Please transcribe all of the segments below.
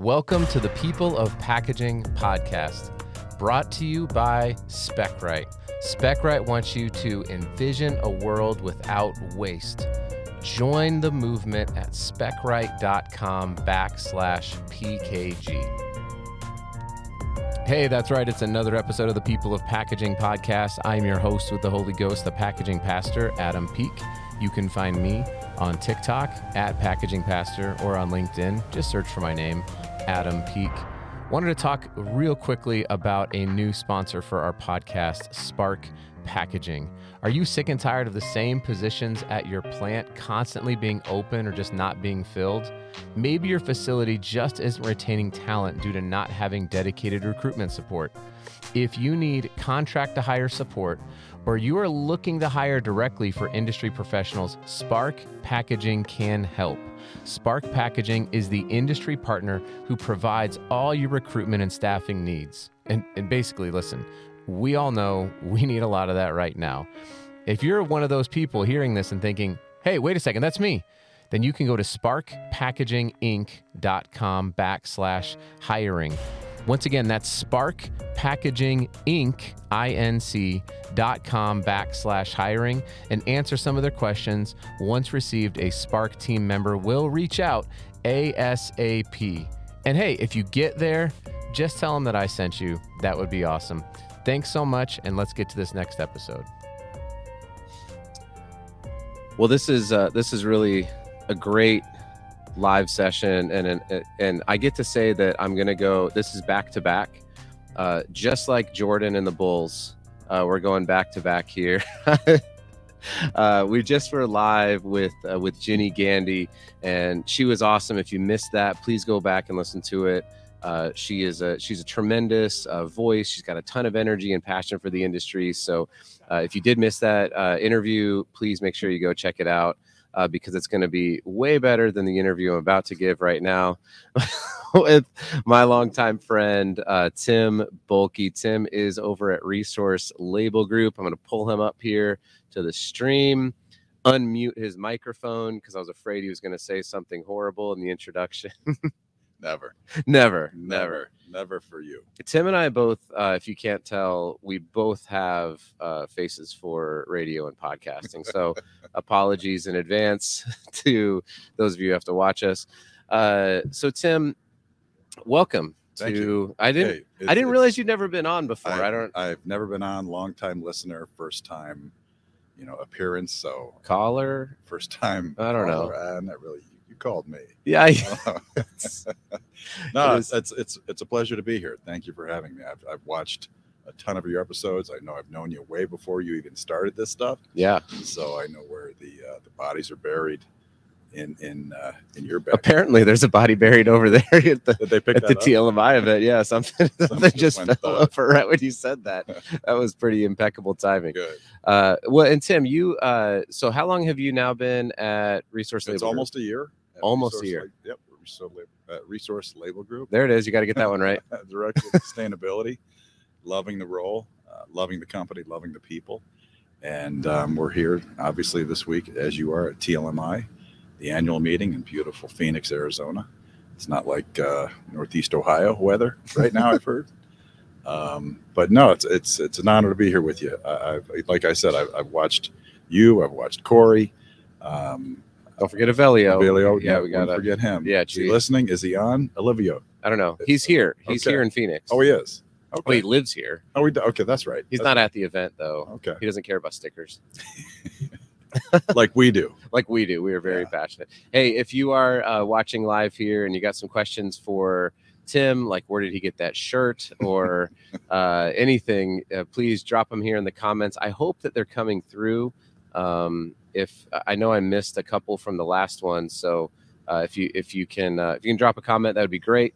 Welcome to the People of Packaging podcast, brought to you by SpecRite. SpecRite wants you to envision a world without waste. Join the movement at specrite.com backslash PKG. Hey, that's right. It's another episode of the People of Packaging podcast. I'm your host with the Holy Ghost, the packaging pastor, Adam Peek. You can find me on TikTok at Packaging Pastor or on LinkedIn. Just search for my name, Adam Peek. Wanted to talk real quickly about a new sponsor for our podcast, Spark Packaging. Are you sick and tired of the same positions at your plant constantly being open or just not being filled? Maybe your facility just isn't retaining talent due to not having dedicated recruitment support. If you need contract to hire support, or you are looking to hire directly for industry professionals, Spark Packaging can help. Spark Packaging is the industry partner who provides all your recruitment and staffing needs. And, and basically, listen, we all know we need a lot of that right now. If you're one of those people hearing this and thinking, hey, wait a second, that's me, then you can go to sparkpackaginginc.com backslash hiring. Once again, that's Spark Packaging Inc. Inc.com backslash hiring and answer some of their questions. Once received, a Spark team member will reach out ASAP. And hey, if you get there, just tell them that I sent you. That would be awesome. Thanks so much, and let's get to this next episode. Well, this is uh, this is really a great live session, and and, and I get to say that I'm going to go. This is back to back, uh, just like Jordan and the Bulls. Uh, we're going back to back here. uh, we just were live with uh, with Ginny Gandy, and she was awesome. If you missed that, please go back and listen to it. Uh, she is a she's a tremendous uh, voice. She's got a ton of energy and passion for the industry. So, uh, if you did miss that uh, interview, please make sure you go check it out uh, because it's going to be way better than the interview I'm about to give right now with my longtime friend uh, Tim Bohlke. Tim is over at Resource Label Group. I'm going to pull him up here to the stream. Unmute his microphone because I was afraid he was going to say something horrible in the introduction. Never. never, never, Never. For you. Tim and I both, uh, if you can't tell, we both have uh, faces for radio and podcasting. So apologies in advance to those of you who have to watch us. Uh, so Tim, welcome Thank to. you. I didn't. Hey, I didn't realize you'd never been on before. I, I, don't I've never been on. Long time listener, first time, you know, appearance. So caller. first time. I don't know. Uh, not really. You called me. Yeah, I, It's- no, It it's, it's it's it's a pleasure to be here. Thank you for having me. I've, I've watched a ton of your episodes. I know I've known you way before you even started this stuff. yeah. So I know where the uh, the bodies are buried in in uh, in your back. Apparently, there's a body buried over there at the Did they pick at the up? TLMI event. Yeah, something, something Something just fell thud. over right when you said that. That was pretty impeccable timing. Good. Uh, well, and Tim, you uh, so how long have you now been at Resource Label? It's almost a year. Almost a year. Lab- yep. Resource, uh, Resource Label Group. there. It is. You got to get that one right. Director of Sustainability. Loving the role, uh, loving the company, loving the people. And um, we're here, obviously, this week, as you are at TLMI, the annual meeting in beautiful Phoenix, Arizona. It's not like uh, Northeast Ohio weather right now, I've heard. Um, but no, it's it's it's an honor to be here with you. I, I've, like I said, I've, I've watched you, I've watched Cory. Um, Don't forget Avelio. Avelio, yeah, no, we don't got to. forget him. yeah, is he listening? Is he on? Olivia. I don't know. He's here. He's Okay. here in Phoenix. Oh, he is. Well, he lives here. Oh, we, okay, that's right. He's That's not at the event though. Okay. He doesn't care about stickers like we do. like we do. We are very Yeah. passionate. Hey, if you are uh, watching live here and you got some questions for Tim, like where did he get that shirt or uh, anything, uh, please drop them here in the comments. I hope that they're coming through. Um, if I know I missed a couple from the last one, so uh, if you if you can uh, if you can drop a comment, that would be great.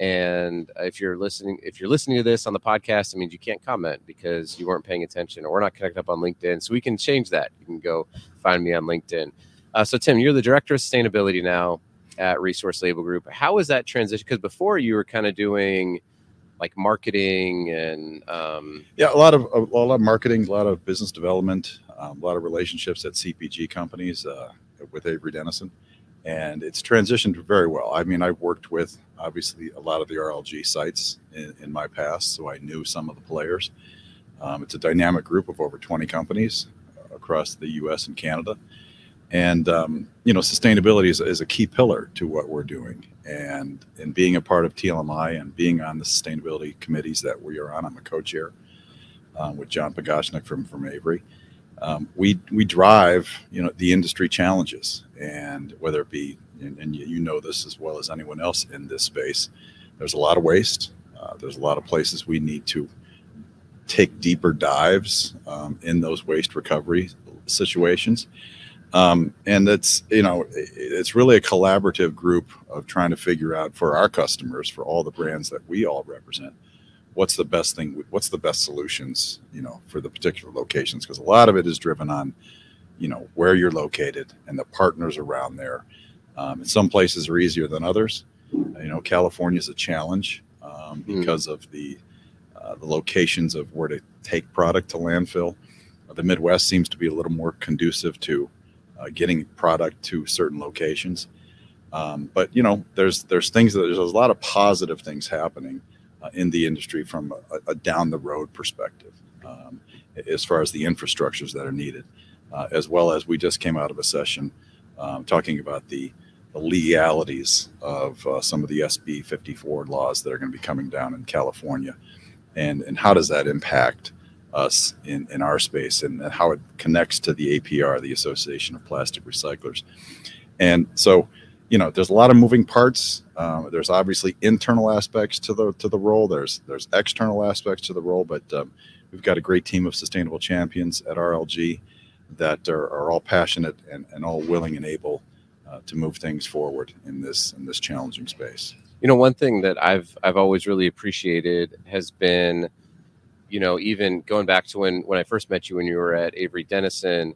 And if you're listening, if you're listening to this on the podcast, it means you can't comment because you weren't paying attention or we're not connected up on LinkedIn. So we can change that. You can go find me on LinkedIn. Uh, so Tim, you're the director of sustainability now at Resource Label Group. How was that transition? Because before you were kind of doing like marketing and um, Yeah, a lot of a lot of marketing, a lot of business development, um, a lot of relationships at CPG companies uh, with Avery Dennison, and it's transitioned very well. I mean, I've worked with obviously a lot of the RLG sites in, in my past, so I knew some of the players. Um, it's a dynamic group of over 20 companies across the U.S. and Canada, and um, you know, sustainability is, is, a key pillar to what we're doing. And in being a part of TLMI and being on the sustainability committees that we are on, I'm a co-chair um, with John Pagashnik from from Avery um, we we drive you know the industry challenges, and whether it be and, and, you know this as well as anyone else in this space, there's a lot of waste. Uh, there's a lot of places we need to take deeper dives um, in those waste recovery situations. Um, and it's you know it's really a collaborative group of trying to figure out for our customers for all the brands that we all represent what's the best thing what's the best solutions you know for the particular locations? Because a lot of it is driven on you know where you're located and the partners around there. Um, and some places are easier than others. You know california is a challenge um, hmm. because mm. of the uh, the locations of where to take product to landfill. The midwest seems to be a little more conducive to uh, getting product to certain locations. Um, but you know there's there's things that there's a lot of positive things happening uh, in the industry from a, a down the road perspective, um, as far as the infrastructures that are needed, uh, as well as we just came out of a session um, talking about the, the legalities of uh, some of the SB 54 laws that are going to be coming down in California, and and how does that impact us in, in our space and how it connects to the APR, the Association of Plastic Recyclers. And so you know, there's a lot of moving parts. Um, there's obviously internal aspects to the to the role. There's there's external aspects to the role, but um, we've got a great team of sustainable champions at RLG that are, are all passionate and, and all willing and able uh, to move things forward in this in this challenging space. You know, one thing that I've I've always really appreciated has been, you know, even going back to when when I first met you when you were at Avery Dennison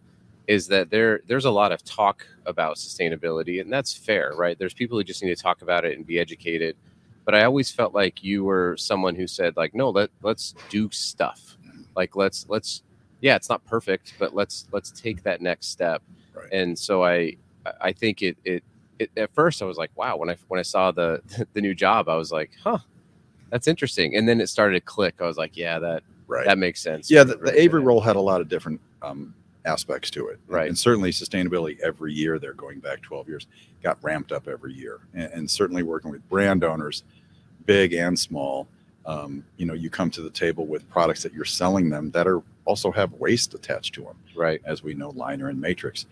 is that there there's a lot of talk about sustainability and that's fair right? There's people who just need to talk about it and be educated. But i always felt like you were someone who said like no let let's do stuff. Like let's let's yeah it's not perfect but let's let's take that next step. Right. and so i i think it, it it at first i was like wow when i when i saw the the new job i was like huh that's interesting. And then it started to click. I was like yeah that right. that makes sense. Yeah the, the avery role had a lot of different um, aspects to it. Right. And certainly sustainability every year, they're going back 12 years, got ramped up every year. And, and certainly working with brand owners, big and small, um, you know, you come to the table with products that you're selling them that are also have waste attached to them. Right. As we know, liner and matrix.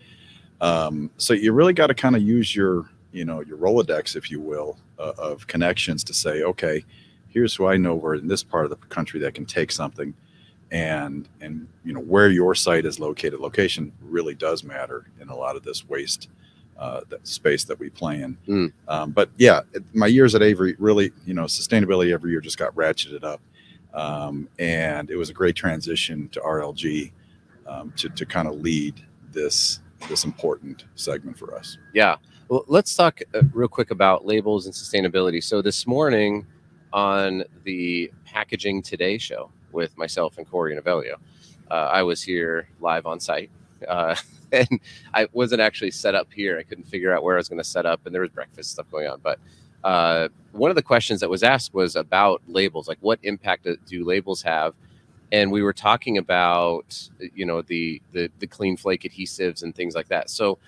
Um, so you really got to kind of use your, you know, your Rolodex, if you will, uh, of connections to say, okay, here's who I know over in this part of the country that can take something – and and you know where your site is located location really does matter in a lot of this waste uh, that space that we play in. Mm. um, but yeah it, my years at avery really you know sustainability every year just got ratcheted up. Um, and it was a great transition to rlg um, to, to kind of lead this this important segment for us. Yeah. Well let's talk uh, real quick about labels and sustainability. So this morning on the packaging today show with myself and Cory and. Uh, I was here live on site, uh, and I wasn't actually set up here. I couldn't figure out where I was going to set up, and there was breakfast stuff going on. But uh, one of the questions that was asked was about labels, like what impact do labels have? And we were talking about, you know, the the, the clean flake adhesives and things like that. So,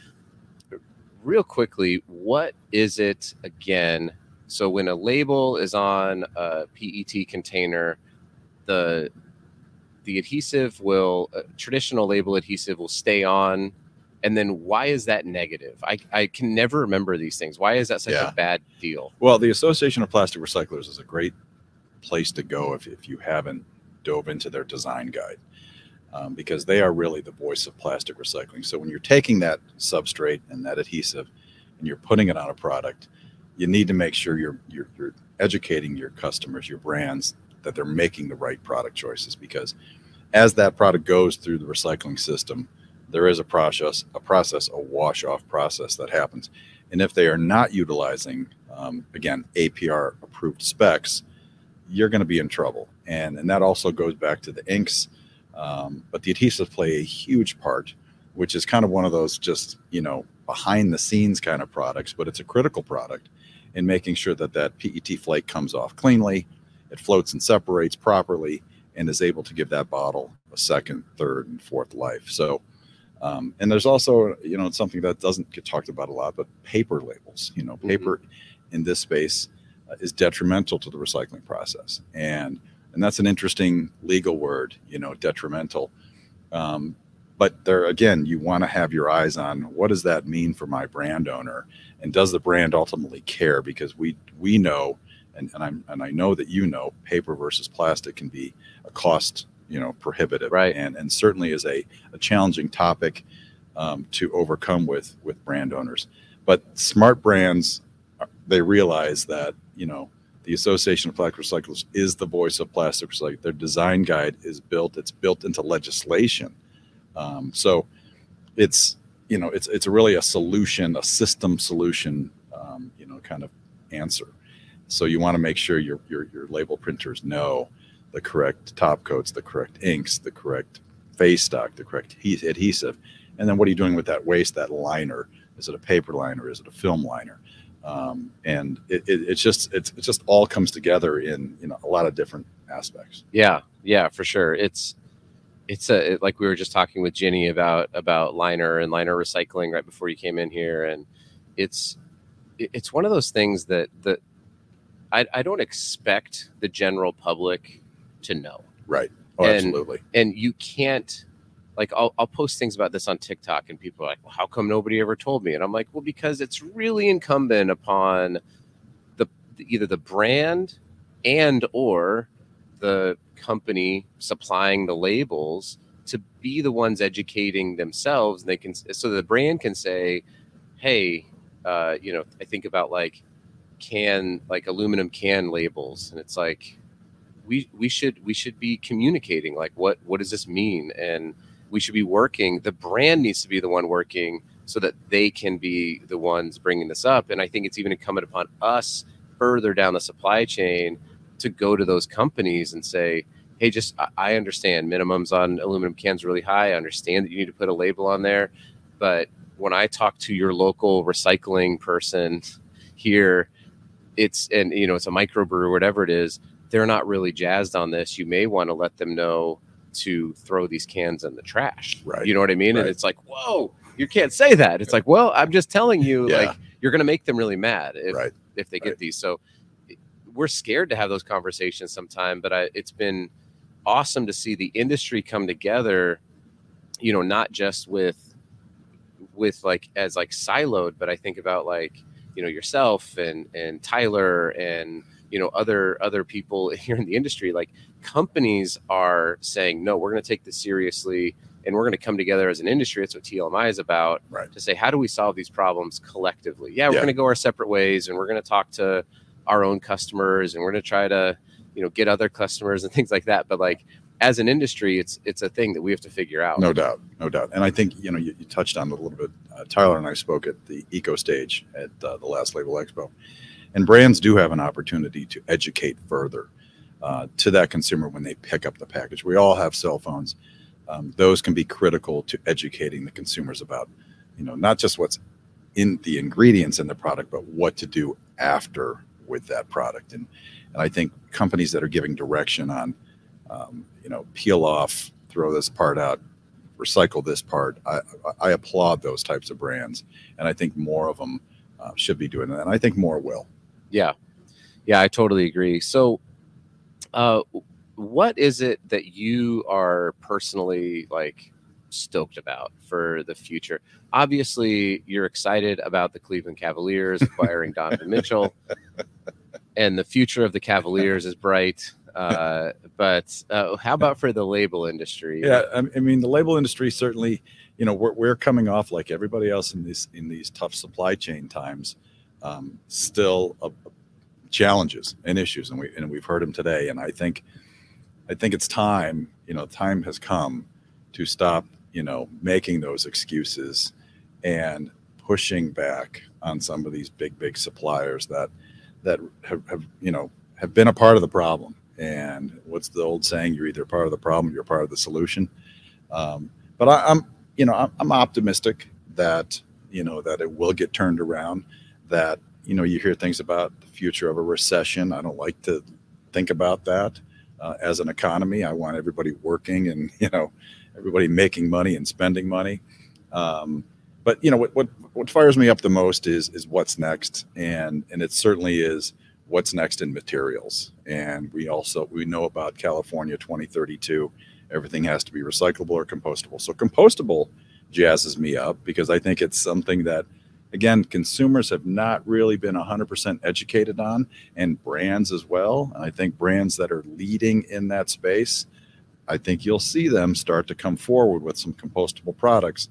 real quickly, what is it again? So when a label is on a PET container, the the adhesive will uh, traditional label adhesive will stay on. And then why is that negative? I, I can never remember these things. Why is that such yeah. a bad deal? Well the association of plastic recyclers is a great place to go if, if you haven't dove into their design guide um, because they are really the voice of plastic recycling. So when you're taking that substrate and that adhesive and you're putting it on a product you need to make sure you're, you're, you're educating your customers your brands that they're making the right product choices because as that product goes through the recycling system, there is a process, a process, a wash off process that happens. And if they are not utilizing, um, again, APR approved specs, you're going to be in trouble. And, and that also goes back to the inks. Um, but the adhesives play a huge part which is kind of one of those just you know behind the scenes kind of products, but it's a critical product in making sure that that PET flake comes off cleanly, it floats and separates properly, and is able to give that bottle a second, third, and fourth life. So. Um, and there's also, you know, something that doesn't get talked about a lot, but paper labels. You know, paper mm-hmm. in this space uh, is detrimental to the recycling process, and and that's an interesting legal word. You know, detrimental. Um, but there again, you want to have your eyes on what does that mean for my brand owner, and does the brand ultimately care? Because we we know, and, and I'm and I know that you know, paper versus plastic can be a cost you know prohibitive, right? And and certainly is a, a challenging topic um, to overcome with with brand owners. But smart brands, uh, they realize that you know the Association of Plastic Recyclers is the voice of plastic recycling. Their design guide is built; it's built into legislation. Um, so it's you know it's it's really a solution, a system solution, um, you know, kind of answer. So you want to make sure your your your label printers know the correct top coats, the correct inks, the correct face stock, the correct adhesive, and then what are you doing with that waste, that liner? Is it a paper liner? Is it a film liner? Um, and it, it, it's just it's it just all comes together in you know a lot of different aspects. Yeah, yeah, for sure. It's it's a it, like we were just talking with Ginny about about liner and liner recycling right before you came in here, and it's it's one of those things that that I, I don't expect the general public to know. Right. Oh, and, absolutely. And you can't like I'll, I'll post things about this on TikTok and people are like, well, how come nobody ever told me? And I'm like, well, because it's really incumbent upon the either the brand and or the company supplying the labels to be the ones educating themselves. And they can so the brand can say, hey, uh, you know, I think about like can like aluminum can labels, and it's like we we should we should be communicating like what what does this mean? And we should be working the brand needs to be the one working so that they can be the ones bringing this up. And i think it's even incumbent upon us further down the supply chain to go to those companies and say hey just i understand minimums on aluminum cans really high. I understand that you need to put a label on there but when i talk to your local recycling person here it's and you know it's a microbrew or whatever it is they're not really jazzed on this you may want to let them know to throw these cans in the trash. Right. You know what I mean? Right. And it's like, whoa, you can't say that. It's like, well, I'm just telling you, Yeah. like, you're going to make them really mad if, Right. if they get Right. these. So we're scared to have those conversations sometime, but I, it's been awesome to see the industry come together, you know, not just with, with like, as like siloed, but I think about like, you know, yourself and, and Tyler and, you know, other, other people here in the industry, like companies are saying, no, we're going to take this seriously and we're going to come together as an industry. That's what TLMI is about Right. to say, how do we solve these problems collectively? Yeah, we're Yeah. going to go our separate ways and we're going to talk to our own customers and we're going to try to, you know, get other customers and things like that. But like as an industry, it's, it's a thing that we have to figure out. No doubt, no doubt. And I think you know you, you touched on it a little bit. Uh, Tyler and I spoke at the Eco Stage at uh, the last Label Expo, and brands do have an opportunity to educate further uh, to that consumer when they pick up the package. We all have cell phones; um, those can be critical to educating the consumers about, you know, not just what's in the ingredients in the product, but what to do after with that product. And and I think companies that are giving direction on, um, you know, peel off, throw this part out, recycle this part. I, I applaud those types of brands, and I think more of them uh, should be doing that. And I think more will. Yeah. Yeah, I totally agree. So, uh, what is it that you are personally like stoked about for the future? Obviously, you're excited about the Cleveland Cavaliers acquiring Donovan Mitchell, and the future of the Cavaliers is bright. Uh, but uh, how about for the label industry? Yeah, I, mean the label industry certainly, you know, we're, we're coming off like everybody else in these in these tough supply chain times, um, still challenges and issues, and we and we've heard them today. And I think, I think it's time. You know, time has come to stop. You know, making those excuses and pushing back on some of these big big suppliers that that have, have you know have been a part of the problem. And what's the old saying? You're either part of the problem, you're part of the solution. Um, but I, I'm, you know, I'm, I'm optimistic that you know that it will get turned around. That you know, you hear things about the future of a recession. I don't like to think about that uh, as an economy. I want everybody working and you know, everybody making money and spending money. Um, but you know what, what what fires me up the most is is what's next, and and it certainly is what's next in materials. And we also we know about California 2032. Everything has to be recyclable or compostable. So compostable jazzes me up because I think it's something that again consumers have not really been 100% educated on and brands as well and i think brands that are leading in that space i think you'll see them start to come forward with some compostable products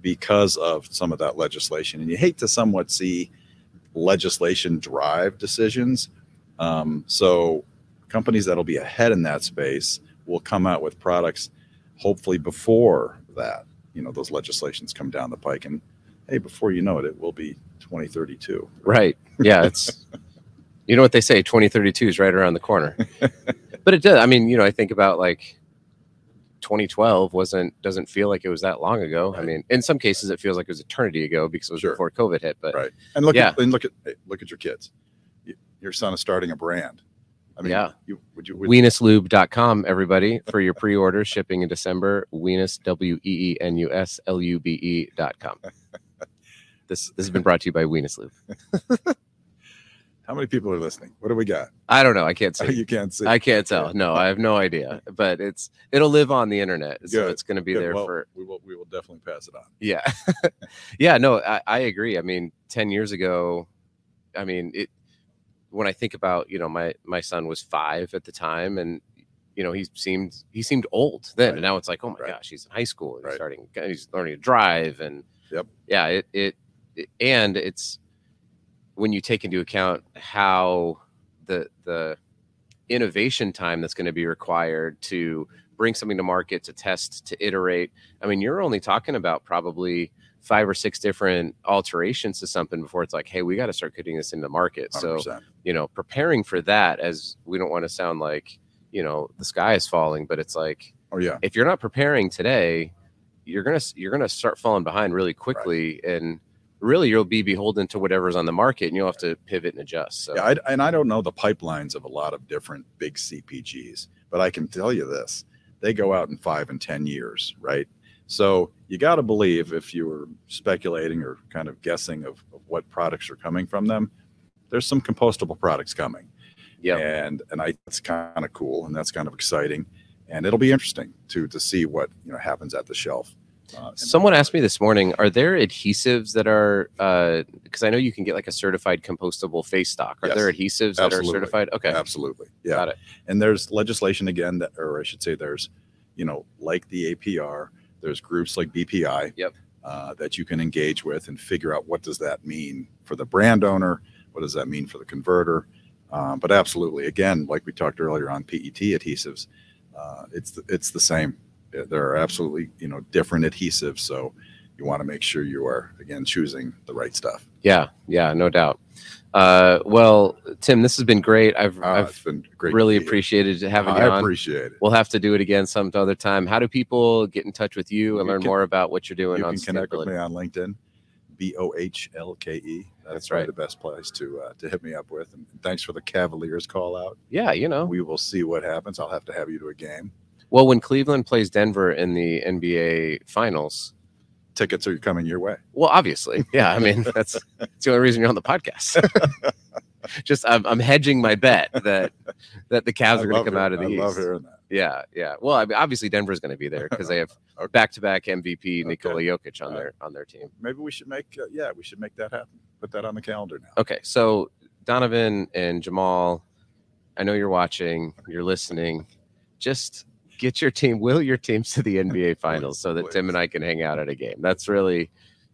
because of some of that legislation. And you hate to somewhat see legislation drive decisions. Um, so companies that'll be ahead in that space will come out with products hopefully before that, you know, those legislations come down the pike. And hey, before you know it, it will be 2032. Right. Yeah. It's, you know what they say 2032 is right around the corner. but it does. I mean, you know, I think about like, 2012 wasn't doesn't feel like it was that long ago. Right. I mean, in some cases, it feels like it was eternity ago because it was sure. before COVID hit. But right, and look, yeah. at, and look at eh, look at your kids. Your son is starting a brand. I mean, yeah. You, would you, would everybody, for your pre-order shipping in December. Weenus, W E E N U S L U B E.com. this this has been brought to you by Weenus Lube. How many people are listening? What do we got? I don't know. I can't see. you can't see. I can't tell. No, I have no idea. But it's it'll live on the internet, so Good. it's going to be Good. there well, for. We will. We will definitely pass it on. Yeah, yeah. No, I, I agree. I mean, ten years ago, I mean it. When I think about, you know, my my son was five at the time, and you know, he seemed he seemed old then, right. and now it's like, oh my right. gosh, he's in high school, he's right. starting, he's learning to drive, and yep, yeah, it, it it and it's when you take into account how the the innovation time that's going to be required to bring something to market to test to iterate i mean you're only talking about probably five or six different alterations to something before it's like hey we got to start putting this into market 100%. so you know preparing for that as we don't want to sound like you know the sky is falling but it's like oh yeah if you're not preparing today you're gonna you're gonna start falling behind really quickly right. and really you'll be beholden to whatever's on the market and you'll have to pivot and adjust. So. Yeah, I, and I don't know the pipelines of a lot of different big CPGs, but I can tell you this they go out in five and 10 years, right? So you got to believe if you were speculating or kind of guessing of, of what products are coming from them, there's some compostable products coming. Yeah. And, and I, that's kind of cool and that's kind of exciting. And it'll be interesting to, to see what, you know, happens at the shelf. Uh, Someone asked me this morning, are there adhesives that are, because uh, I know you can get like a certified compostable face stock. Are yes, there adhesives absolutely. that are certified? Okay. Absolutely. Yeah. Got it. And there's legislation again that, or I should say there's, you know, like the APR, there's groups like BPI yep. Uh, that you can engage with and figure out what does that mean for the brand owner? What does that mean for the converter? Um, but absolutely, again, like we talked earlier on PET adhesives, uh, it's the, it's the same there are absolutely you know different adhesives so you want to make sure you are again choosing the right stuff. Yeah yeah no doubt. Uh, well tim this has been great. I've, uh, I've been great really appreciated having you I on. appreciate it. We'll have to do it again some other time. How do people get in touch with you and you learn can, more about what you're doing you on can connect with me on linkedin b-o-h-l-k-e that's, that's right. the best place to uh, to hit me up with. And thanks for the cavaliers call out. Yeah you know. We will see what happens. I'll have to have you to a game well, when Cleveland plays Denver in the NBA Finals, tickets are coming your way. Well, obviously, yeah. I mean, that's, that's the only reason you're on the podcast. Just I'm, I'm, hedging my bet that that the Cavs are going to come out of the I East. love hearing that. Yeah, yeah. Well, I mean, obviously Denver's going to be there because they have back to back MVP Nikola okay. Jokic on their on their team. Maybe we should make uh, yeah we should make that happen. Put that on the calendar now. Okay, so Donovan and Jamal, I know you're watching, you're listening. Just get your team, will your teams to the NBA finals so that Tim and I can hang out at a game. That's really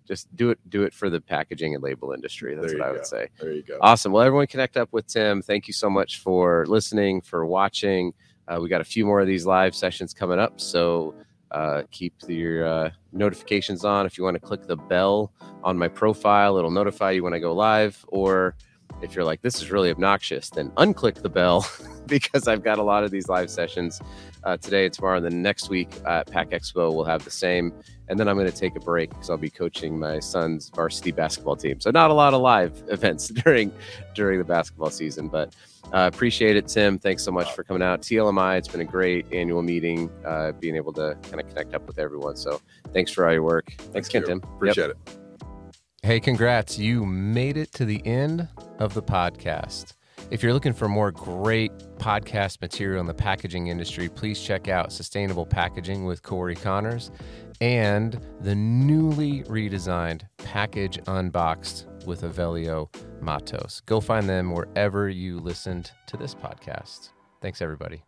just do it, do it for the packaging and label industry. That's what I would go. say. There you go. Awesome. Well, everyone connect up with Tim. Thank you so much for listening, for watching. Uh, we got a few more of these live sessions coming up. So uh, keep your uh, notifications on. If you want to click the bell on my profile, it'll notify you when I go live. Or if you're like, this is really obnoxious, then unclick the bell because I've got a lot of these live sessions uh, today and tomorrow. And then next week at Pack Expo, we'll have the same. And then I'm going to take a break because I'll be coaching my son's varsity basketball team. So not a lot of live events during during the basketball season, but uh, appreciate it, Tim. Thanks so much for coming out. TLMI, it's been a great annual meeting, uh, being able to kind of connect up with everyone. So thanks for all your work. Thanks Thank again. Tim. Yep. Appreciate it. Hey, congrats. You made it to the end of the podcast. If you're looking for more great podcast material in the packaging industry, please check out Sustainable Packaging with Cory Connors and the newly redesigned Package Unboxed with Avelio Matos. Go find them wherever you listened to this podcast. Thanks, everybody.